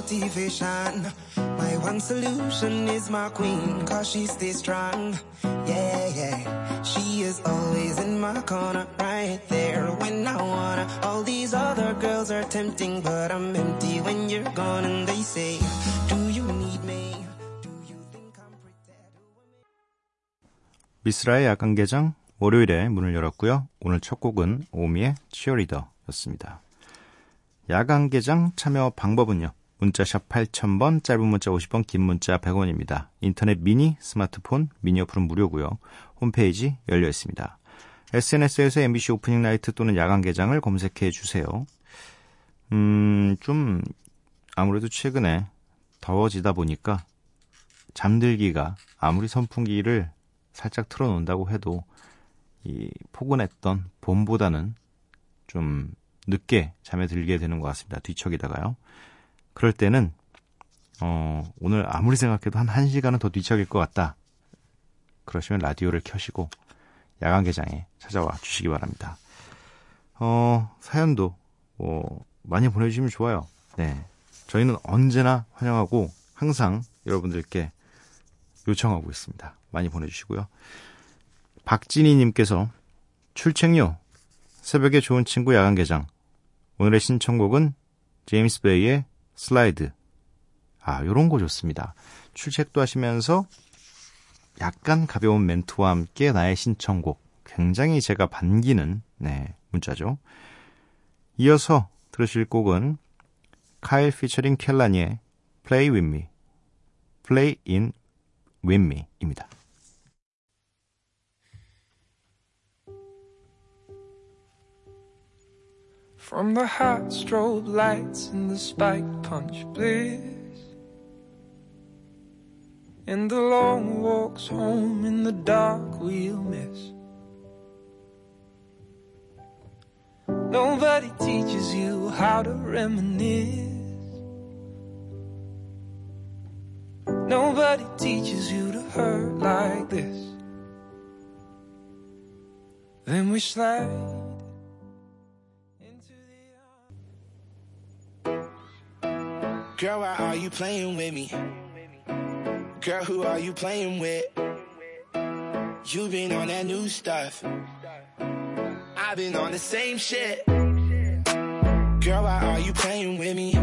Motivation, my one solution is my queen, cause she stays strong. Yeah, yeah. She is always in my corner, right there when I wanna. All these other girls are tempting, but I'm empty when you're gone. And they say, Do you need me? Do you think I'm pretend? 미스라의 야간개장 월요일에 문을 열었고요. 오늘 첫 곡은 오미의 치어리더였습니다. 야간개장 참여 방법은요. 문자샵 8000번, 짧은 문자 50원, 긴 문자 100원입니다. 인터넷 미니, 스마트폰, 미니 어플은 무료고요. 홈페이지 열려 있습니다. SNS에서 MBC 오프닝 나이트 또는 야간 개장을 검색해 주세요. 음, 좀 아무래도 최근에 더워지다 보니까 잠들기가 아무리 선풍기를 살짝 틀어놓는다고 해도 이 포근했던 봄보다는 좀 늦게 잠에 들게 되는 것 같습니다. 뒤척이다가요. 그럴 때는 어, 오늘 아무리 생각해도 한 1시간은 더 뒤척일 것 같다. 그러시면 라디오를 켜시고 야간 개장에 찾아와 주시기 바랍니다. 어, 사연도 뭐 많이 보내주시면 좋아요. 네. 저희는 언제나 환영하고 항상 여러분들께 요청하고 있습니다. 많이 보내주시고요. 박진희님께서 출첵요. 새벽에 좋은 친구 야간 개장. 오늘의 신청곡은 제임스 베이의 슬라이드. 아, 요런 거 좋습니다. 출첵도 하시면서 약간 가벼운 멘트와 함께 나의 신청곡. 굉장히 제가 반기는, 네, 문자죠. 이어서 들으실 곡은 카일 피처링 켈라니의 Play With Me, Play In With Me입니다. From the hot strobe lights and the spike punch bliss And the long walks home in the dark we'll miss. Nobody teaches you how to reminisce. Nobody teaches you to hurt like this. Then we slide Girl, why are you playing with me? Girl, who are you playing with? You've been on that new stuff. I've been on the same shit. Girl, why are you playing with me?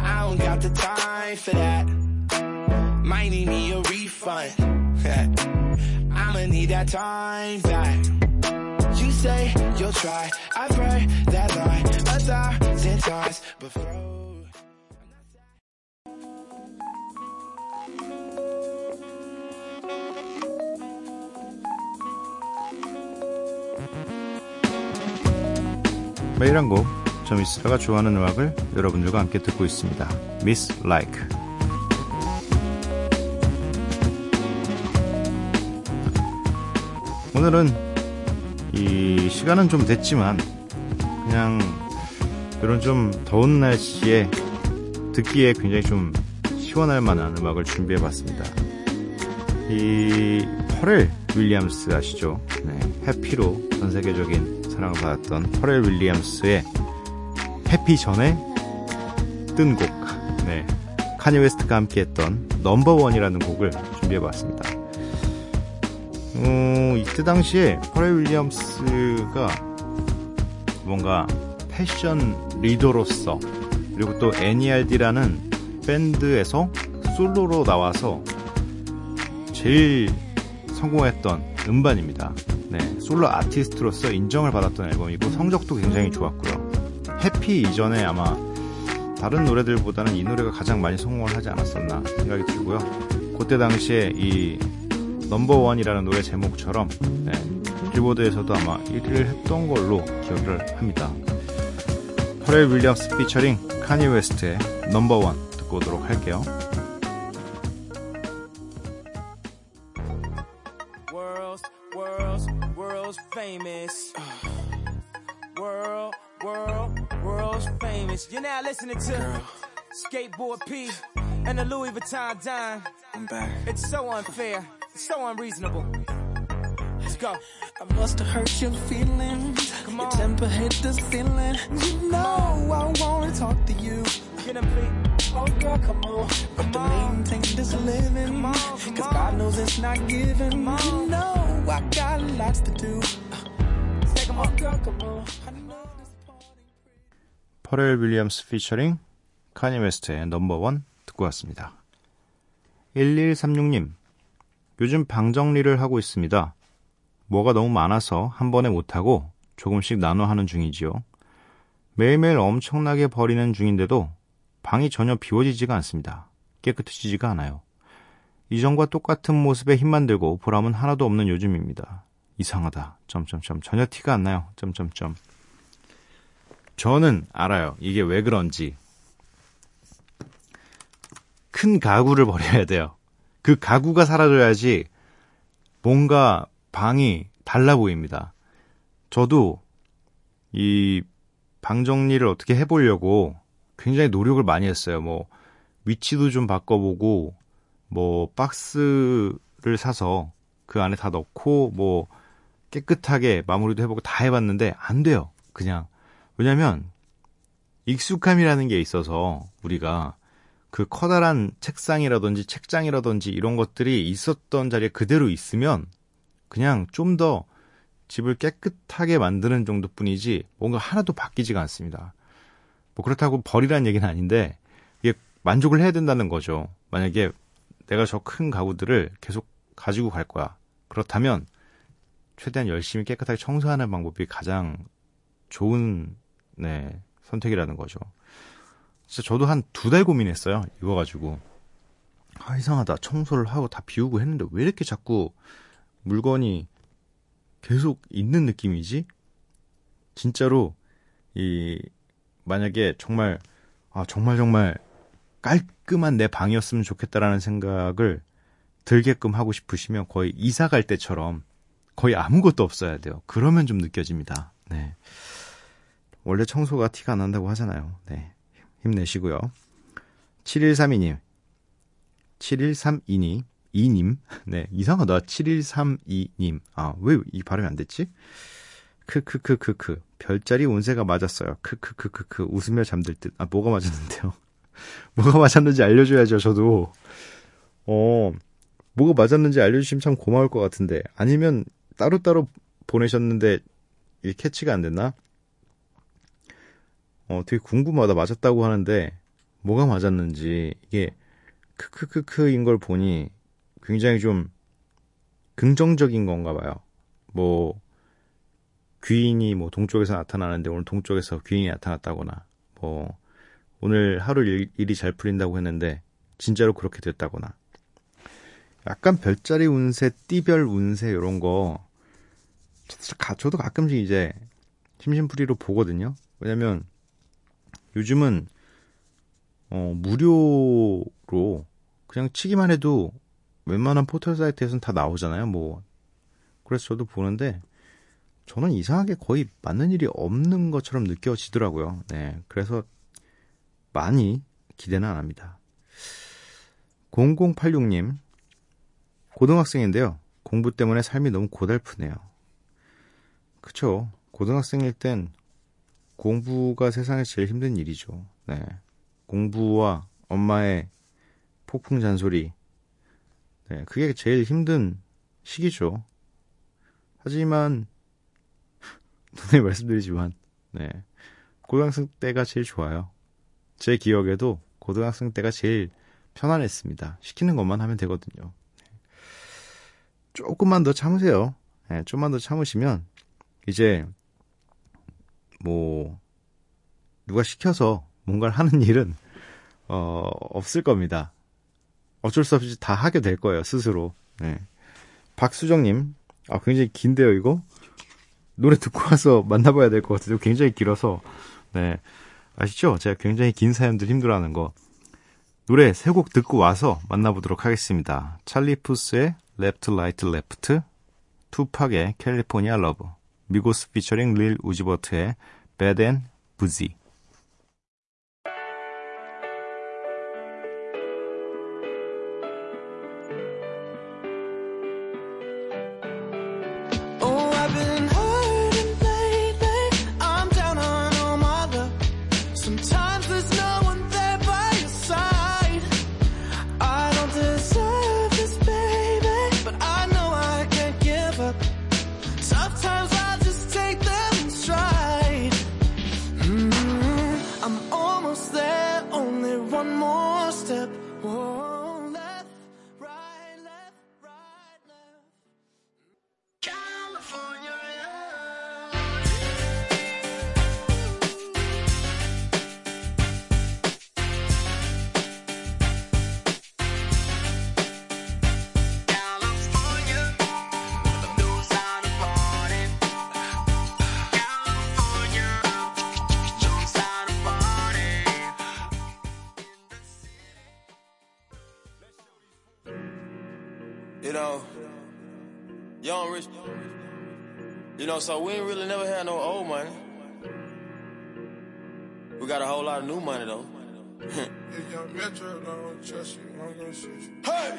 I don't got the time for that. Might need me a refund. I'ma need that time back. You say you'll try. I've heard that line a thousand times before. 매일 한 곡, 저 미스터가 좋아하는 음악을 여러분들과 함께 듣고 있습니다. Miss Like. 오늘은 이 시간은 좀 됐지만 그냥 이런 좀 더운 날씨에 듣기에 굉장히 좀 시원할 만한 음악을 준비해 봤습니다. 이 퍼렐 윌리엄스 아시죠? 네, Happy로 전 세계적인 사랑을 받았던 퍼렐 윌리엄스의 Happy 전에 뜬 곡, 네, 카니 웨스트가 함께 했던 Number One이라는 곡을 준비해 봤습니다. 어, 이때 당시에 퍼렐 윌리엄스가 뭔가 패션 리더로서 그리고 또 NERD라는 밴드에서 솔로로 나와서 제일 성공했던 음반입니다. 네, 솔로 아티스트로서 인정을 받았던 앨범이고 성적도 굉장히 좋았고요. Happy 이전에 아마 다른 노래들보다는 이 노래가 가장 많이 성공을 하지 않았었나 생각이 들고요. 그때 당시에 이 Number One이라는 노래 제목처럼 네, 빌보드에서도 아마 1위를 했던 걸로 기억을 합니다. 퍼렐 윌리엄스 피처링 카니 웨스트의 넘버원 듣고 오도록 할게요. famous. World, world, world's famous. You're now listening to Girl. Skateboard P and the Louis Vuitton Dime. I'm back. It's so unfair. It's so unreasonable. Let's go. I must have hurt your feelings. Come on. Your temper hit the ceiling. You know I wanna talk to you. Get him, please. Oh girl, come on. Come but the on. main thing is living. Come on, come Cause on. God knows it's not given. You know 퍼렐 윌리엄스 피처링 카니 웨스트의 넘버원 듣고 왔습니다. 1136님, 요즘 방 정리를 하고 있습니다. 뭐가 너무 많아서 한 번에 못하고 조금씩 나눠 하는 중이지요. 매일매일 엄청나게 버리는 중인데도 방이 전혀 비워지지가 않습니다. 깨끗해지지가 않아요. 이전과 똑같은 모습에 힘만 들고 보람은 하나도 없는 요즘입니다. 이상하다. 점점점 전혀 티가 안 나요. 점점점. 저는 알아요. 이게 왜 그런지. 큰 가구를 버려야 돼요. 그 가구가 사라져야지 뭔가 방이 달라 보입니다. 저도 이 방 정리를 어떻게 해보려고 굉장히 노력을 많이 했어요. 뭐 위치도 좀 바꿔보고 뭐 박스를 사서 그 안에 다 넣고 뭐 깨끗하게 마무리도 해보고 다 해봤는데 안 돼요. 그냥 왜냐면 익숙함이라는 게 있어서 우리가 그 커다란 책상이라든지 책장이라든지 이런 것들이 있었던 자리에 그대로 있으면 그냥 좀 더 집을 깨끗하게 만드는 정도뿐이지 뭔가 하나도 바뀌지가 않습니다. 뭐 그렇다고 버리라는 얘기는 아닌데 이게 만족을 해야 된다는 거죠. 만약에 내가 저 큰 가구들을 계속 가지고 갈 거야. 그렇다면 최대한 열심히 깨끗하게 청소하는 방법이 가장 좋은 네, 선택이라는 거죠. 진짜 저도 한 두 달 고민했어요. 이거 가지고. 아, 이상하다. 청소를 하고 다 비우고 했는데 왜 이렇게 자꾸 물건이 계속 있는 느낌이지? 진짜로 이 만약에 정말 아, 정말 정말 깔 끔한 내 방이었으면 좋겠다라는 생각을 들게끔 하고 싶으시면 거의 이사 갈 때처럼 거의 아무것도 없어야 돼요. 그러면 좀 느껴집니다. 네. 원래 청소가 티가 안 난다고 하잖아요. 네. 힘내시고요. 7132님. 7132님. 2님. 네. 이상하다. 7132님. 아, 왜 이 발음이 안 됐지? 크크크크크. 별자리 운세가 맞았어요. 크크크크크. 웃으며 잠들 듯. 아, 뭐가 맞았는데요? 뭐가 맞았는지 알려줘야죠, 저도. 어, 뭐가 맞았는지 알려주시면 참 고마울 것 같은데. 아니면 따로따로 보내셨는데, 이게 캐치가 안 됐나? 어, 되게 궁금하다. 맞았다고 하는데, 뭐가 맞았는지, 이게, 크크크크인 걸 보니, 굉장히 좀, 긍정적인 건가 봐요. 뭐, 귀인이 뭐 동쪽에서 나타나는데 오늘 동쪽에서 귀인이 나타났다거나, 뭐, 오늘 하루 일, 일이 잘 풀린다고 했는데, 진짜로 그렇게 됐다거나. 약간 별자리 운세, 띠별 운세, 이런 거, 저도 가끔씩 이제 심심풀이로 보거든요. 왜냐면 요즘은 어, 무료로 그냥 치기만 해도 웬만한 포털 사이트에서는 다 나오잖아요. 뭐 그래서 저도 보는데 저는 이상하게 거의 맞는 일이 없는 것처럼 느껴지더라고요. 네, 그래서 많이 기대는 안 합니다. 0086님 고등학생인데요. 공부 때문에 삶이 너무 고달프네요. 그쵸. 고등학생일 땐 공부가 세상에서 제일 힘든 일이죠. 네. 공부와 엄마의 폭풍 잔소리. 네. 그게 제일 힘든 시기죠. 하지만, 눈에 말씀드리지만, 네. 고등학생 때가 제일 좋아요. 제 기억에도 고등학생 때가 제일 편안했습니다. 시키는 것만 하면 되거든요. 조금만 더 참으세요. 네, 좀만 더 참으시면 이제 뭐 누가 시켜서 뭔가를 하는 일은 어, 없을 겁니다. 어쩔 수 없이 다 하게 될 거예요 스스로. 네. 박수정님, 아 굉장히 긴데요 이거 노래 듣고 와서 만나봐야 될 것 같아요. 굉장히 길어서 네 아시죠? 제가 굉장히 긴 사연들 힘들어하는 거 노래 세 곡 듣고 와서 만나보도록 하겠습니다. 찰리 푸스의 Left Right Left, 투팍의 California Love, 미고스 피처링 릴 우지버트의 Bad and Boujee. Young rich. You know, so we ain't really never had no old money. We got a whole lot of new money though. Hey!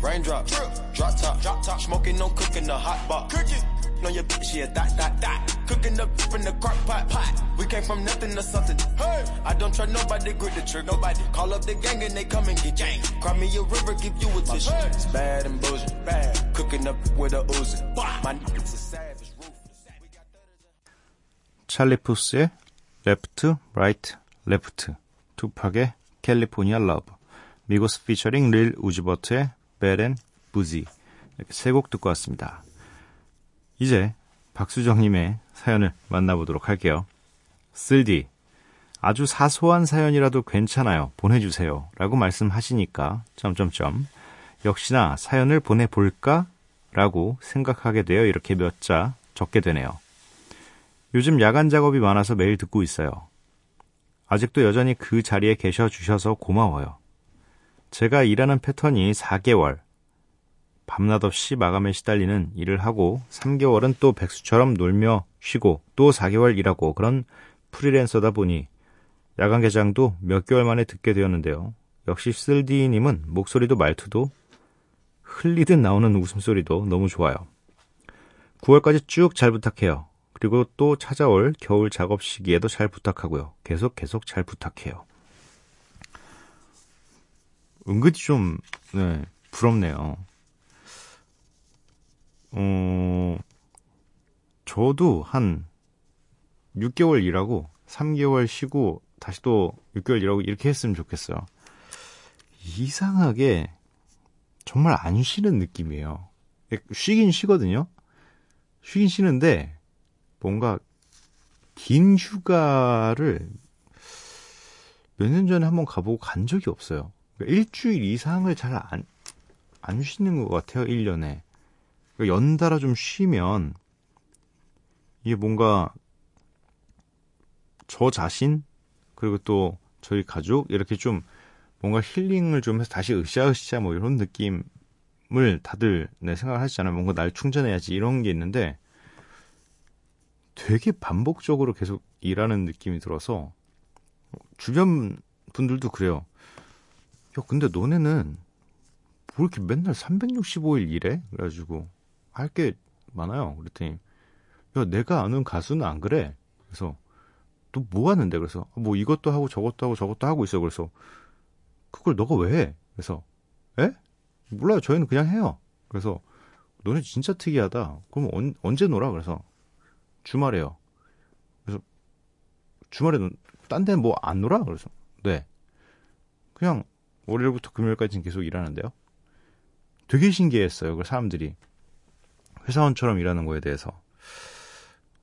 Raindrop, drop top, drop top, smoking, no cooking, the hot box. Cooking. On your bitch, yeah, that, that, that. Cooking up in the crock pot, pot. We came from nothing to something. Hey! I don't trust nobody, grip the trick, nobody. Call up the gang and they come and get gang. Cry me a river, give you a tissue. It's bad and bullshit, bad. Cooking up with a Uzi. My niggas are savage. 찰리 푸스의 Left, Right, Left, 투팍의 California Love, 미고스 피처링 릴 우즈버트의 Bad and Boujee 이렇게 세 곡 듣고 왔습니다. 이제 박수정님의 사연을 만나보도록 할게요. 쓸디 아주 사소한 사연이라도 괜찮아요. 보내주세요. 라고 말씀하시니까 점점점 역시나 사연을 보내볼까? 라고 생각하게 되어 이렇게 몇 자 적게 되네요. 요즘 야간 작업이 많아서 매일 듣고 있어요. 아직도 여전히 그 자리에 계셔 주셔서 고마워요. 제가 일하는 패턴이 4개월, 밤낮 없이 마감에 시달리는 일을 하고 3개월은 또 백수처럼 놀며 쉬고 또 4개월 일하고 그런 프리랜서다 보니 야간 개장도 몇 개월 만에 듣게 되었는데요. 역시 쓸디님은 목소리도 말투도 흘리듯 나오는 웃음소리도 너무 좋아요. 9월까지 쭉 잘 부탁해요. 그리고 또 찾아올 겨울 작업 시기에도 잘 부탁하고요. 계속 계속 잘 부탁해요. 은근히 좀 네, 부럽네요. 어, 저도 한 6개월 일하고 3개월 쉬고 다시 또 6개월 일하고 이렇게 했으면 좋겠어요. 이상하게 정말 안 쉬는 느낌이에요. 쉬긴 쉬거든요. 쉬긴 쉬는데 뭔가 긴 휴가를 몇 년 전에 한번 가보고 간 적이 없어요. 그러니까 일주일 이상을 잘 안, 안 쉬는 것 같아요, 1년에. 그러니까 연달아 좀 쉬면 이게 뭔가 저 자신 그리고 또 저희 가족 이렇게 좀 뭔가 힐링을 좀 해서 다시 으쌰으쌰 뭐 이런 느낌을 다들 내 생각을 하시잖아요. 뭔가 날 충전해야지 이런 게 있는데 되게 반복적으로 계속 일하는 느낌이 들어서 주변 분들도 그래요. 야, 근데 너네는 뭐 이렇게 맨날 365일 일해? 그래가지고 할 게 많아요. 그랬더니 야, 내가 아는 가수는 안 그래. 그래서 너뭐 하는데? 그래서 뭐 이것도 하고 저것도 하고 저것도 하고 있어. 그래서 그걸 너가 왜 해? 그래서 에? 몰라요. 저희는 그냥 해요. 그래서 너네 진짜 특이하다. 그럼 언, 언제 놀아? 그래서 주말에요. 그래서 주말에 딴 데는 뭐 안 놀아? 그래서 네. 그냥 월요일부터 금요일까지는 계속 일하는데요. 되게 신기했어요. 그 사람들이 회사원처럼 일하는 거에 대해서.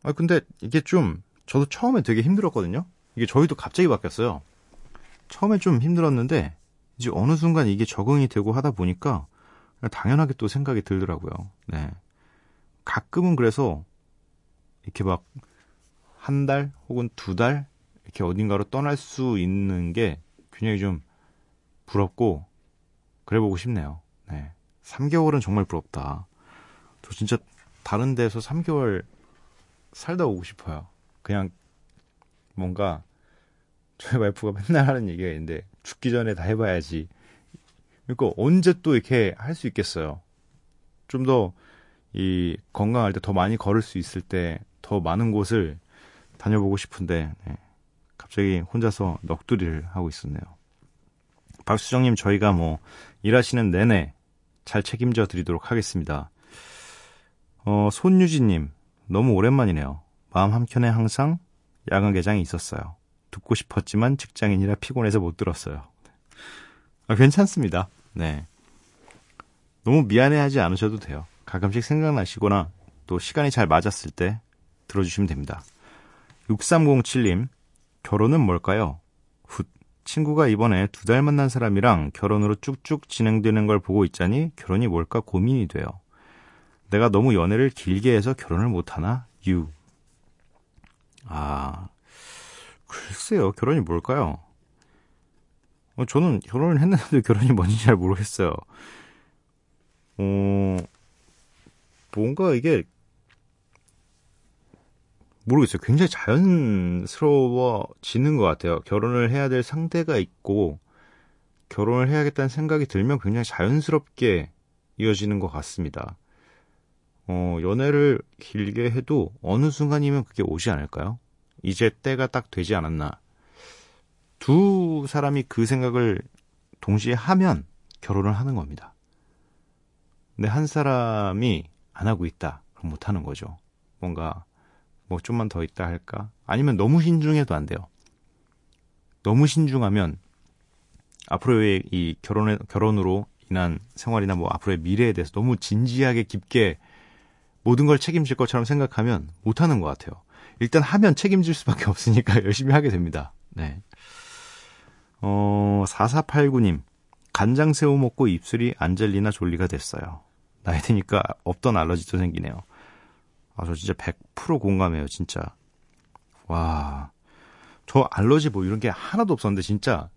아 근데 이게 좀 저도 처음에 되게 힘들었거든요. 이게 저희도 갑자기 바뀌었어요. 처음에 좀 힘들었는데 이제 어느 순간 이게 적응이 되고 하다 보니까 당연하게 또 생각이 들더라고요. 네. 가끔은 그래서 이렇게 막 한 달 혹은 두 달 이렇게 어딘가로 떠날 수 있는 게 굉장히 좀 부럽고 그래 보고 싶네요. 네. 3개월은 정말 부럽다. 저 진짜 다른 데서 3개월 살다 오고 싶어요. 그냥 뭔가 저희 와이프가 맨날 하는 얘기가 있는데 죽기 전에 다 해봐야지. 그러니까 언제 또 이렇게 할 수 있겠어요. 좀 더 이 건강할 때 더 많이 걸을 수 있을 때 더 많은 곳을 다녀보고 싶은데 네. 갑자기 혼자서 넋두리를 하고 있었네요. 박수정님 저희가 뭐 일하시는 내내 잘 책임져 드리도록 하겠습니다. 어, 손유진님 너무 오랜만이네요. 마음 한켠에 항상 야간 개장이 있었어요. 듣고 싶었지만 직장인이라 피곤해서 못 들었어요. 아, 괜찮습니다. 네. 너무 미안해하지 않으셔도 돼요. 가끔씩 생각나시거나 또 시간이 잘 맞았을 때 들어주시면 됩니다. 6307님, 결혼은 뭘까요? 훗, 친구가 이번에 두 달 만난 사람이랑 결혼으로 쭉쭉 진행되는 걸 보고 있자니 결혼이 뭘까 고민이 돼요. 내가 너무 연애를 길게 해서 결혼을 못하나? 유. 아, 글쎄요, 결혼이 뭘까요? 어, 저는 결혼을 했는데 결혼이 뭔지 잘 모르겠어요. 어, 뭔가 이게, 모르겠어요. 굉장히 자연스러워지는 것 같아요. 결혼을 해야 될 상대가 있고, 결혼을 해야겠다는 생각이 들면 굉장히 자연스럽게 이어지는 것 같습니다. 어, 연애를 길게 해도 어느 순간이면 그게 오지 않을까요? 이제 때가 딱 되지 않았나. 두 사람이 그 생각을 동시에 하면 결혼을 하는 겁니다. 근데 한 사람이 안 하고 있다. 그럼 못 하는 거죠. 뭔가 뭐 좀만 더 있다 할까? 아니면 너무 신중해도 안 돼요. 너무 신중하면 앞으로의 이 결혼에, 결혼으로 인한 생활이나 뭐 앞으로의 미래에 대해서 너무 진지하게 깊게 모든 걸 책임질 것처럼 생각하면 못 하는 것 같아요. 일단 하면 책임질 수밖에 없으니까 열심히 하게 됩니다. 네. 어, 4489님. 간장 새우 먹고 입술이 안젤리나 졸리가 됐어요. 나이 드니까 없던 알러지도 생기네요. 아, 저 진짜 100% 공감해요, 진짜. 와. 저 알러지 뭐 이런 게 하나도 없었는데 진짜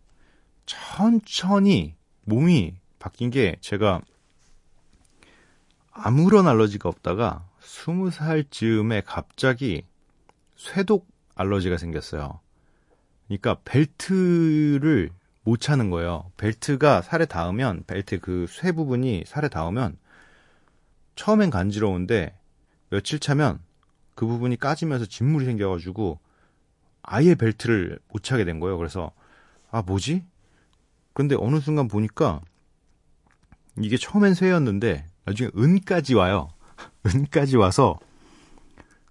천천히 몸이 바뀐 게 제가 아무런 알러지가 없다가 20살 즈음에 갑자기 쇠독 알러지가 생겼어요. 그러니까 벨트를 못 차는 거예요. 벨트가 살에 닿으면 벨트 그 쇠 부분이 살에 닿으면 처음엔 간지러운데 며칠 차면 그 부분이 까지면서 진물이 생겨가지고 아예 벨트를 못 차게 된 거예요. 그래서 아 뭐지? 근데 어느 순간 보니까 이게 처음엔 쇠였는데 나중에 은까지 와요. 은까지 와서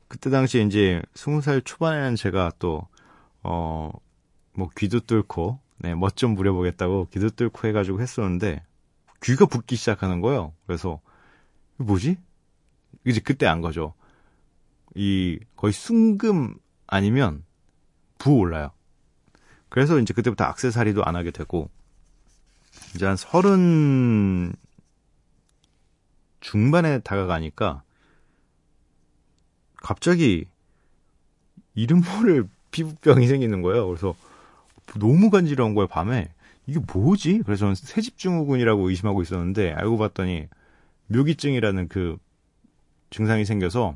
그때 당시에 이제 스무 살 초반에는 제가 또 어 뭐 귀도 뚫고 네, 멋 좀 부려보겠다고 귀도 뚫고 해가지고 했었는데 귀가 붓기 시작하는 거예요. 그래서 뭐지? 이제 그때 안 거죠. 이 거의 순금 아니면 부어올라요. 그래서 이제 그때부터 악세사리도 안 하게 되고 이제 한 서른 중반에 다가가니까 갑자기 이름 모를 피부병이 생기는 거예요. 그래서 너무 간지러운 거예요, 밤에. 이게 뭐지? 그래서 저는 새집증후군이라고 의심하고 있었는데 알고 봤더니 묘기증이라는 그 증상이 생겨서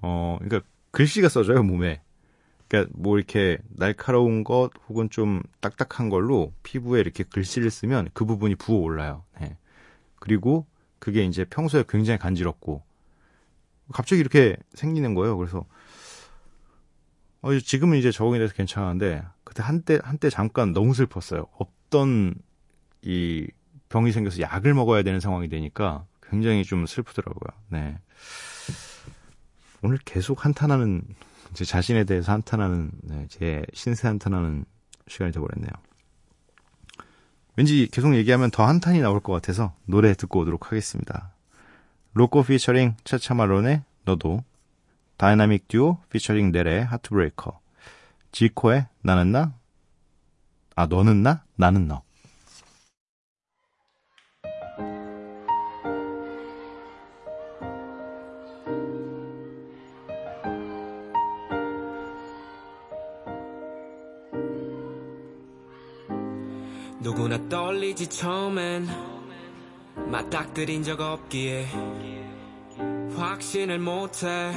어 그러니까 글씨가 써져요 몸에 그러니까 뭐 이렇게 날카로운 것 혹은 좀 딱딱한 걸로 피부에 이렇게 글씨를 쓰면 그 부분이 부어 올라요. 네. 그리고 그게 이제 평소에 굉장히 간지럽고 갑자기 이렇게 생기는 거예요. 그래서 어, 지금은 이제 적응이 돼서 괜찮은데 그때 한때 한때 잠깐 너무 슬펐어요. 없던 이 병이 생겨서 약을 먹어야 되는 상황이 되니까 굉장히 좀 슬프더라고요. 네. 오늘 계속 한탄하는 제 자신에 대해서 한탄하는 네, 제 신세 한탄하는 시간이 되어버렸네요. 왠지 계속 얘기하면 더 한탄이 나올 것 같아서 노래 듣고 오도록 하겠습니다. 로코 피처링 차차마론의 너도 다이나믹 듀오 피처링 넬의 Heartbreaker 지코의 나는 나? 아 너는 나? 나는 너 떨리지 처음엔 맞닥뜨린 적 없기에 확신을 못해.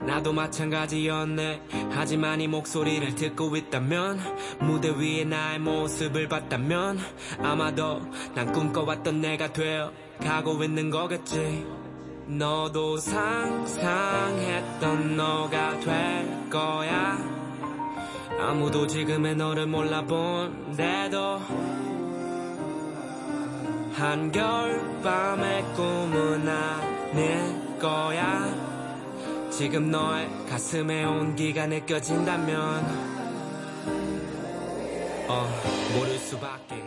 나도 마찬가지였네. 하지만 이 목소리를 듣고 있다면 무대 위에 나의 모습을 봤다면 아마도 난 꿈꿔왔던 내가 되어 가고 있는 거겠지. 너도 상상했던 너가 될 거야. 아무도 지금의 너를 몰라본데도 한겨울밤의 꿈은 아닐 거야. 지금 너의 가슴에 온기가 느껴진다면 어, 모를 수밖에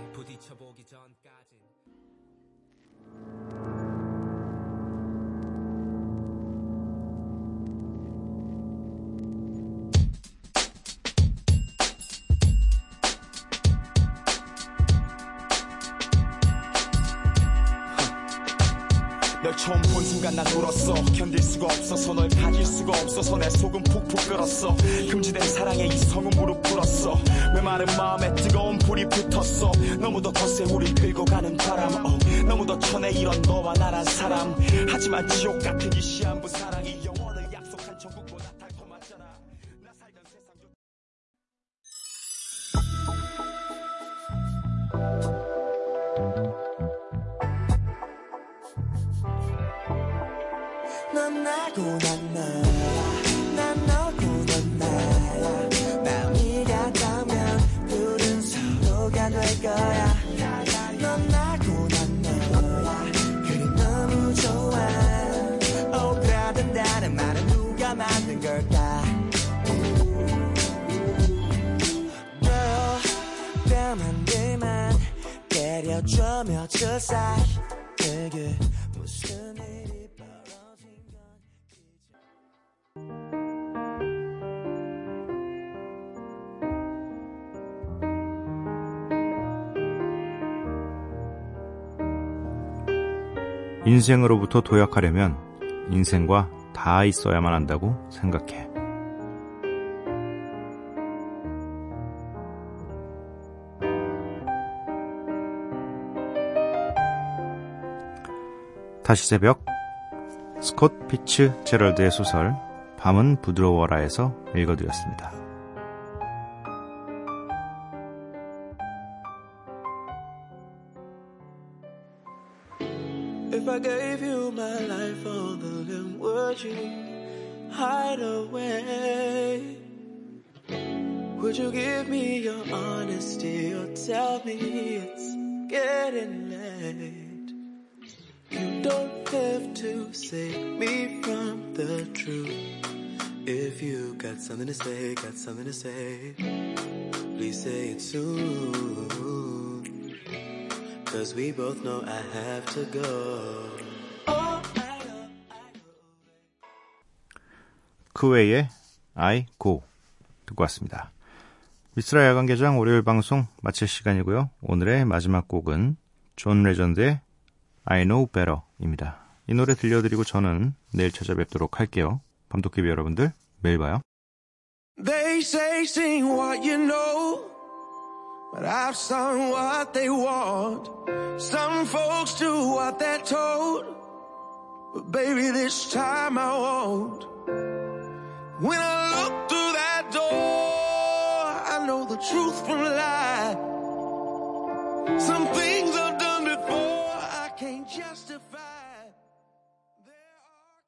널 처음 본 순간 난 울었어. 견딜 수가 없어서 널 가질 수가 없어서 내 속은 푹푹 끓었어. 금지된 사랑에 이성은 무릎 꿇었어. 메마른 마음에 뜨거운 불이 붙었어? 너무도 거세 우릴 끌고 가는 바람. 어, 너무도 천해 이런 너와 나란 사람. 하지만 지옥 같은 이 시한부 사랑 걸까? Girl 뺨한 대만 때려줘 며칠 사이 내게 무슨 일이 벌어진 건지. 인생으로부터 도약하려면 인생과 다 있어야만 한다고 생각해. 다시 새벽 스콧 피츠 제럴드의 소설 밤은 부드러워라에서 읽어드렸습니다. Would you hide away? Would you give me your honesty or tell me it's getting late? You don't have to save me from the truth. If you got something to say, got something to say, please say it soon. Cause we both know I have to go. 그 외에 I Go 듣고 왔습니다. 미스라 야간개장 월요일 방송 마칠 시간이고요. 오늘의 마지막 곡은 존 레전드의 I Know Better입니다. 이 노래 들려드리고 저는 내일 찾아뵙도록 할게요. 밤도깨비 여러분들 매일 봐요. They say sing what you know, but I've sung what they want. Some folks do what they're told, but baby, this time I won't. When I look through that door, I know the truth from lie. Some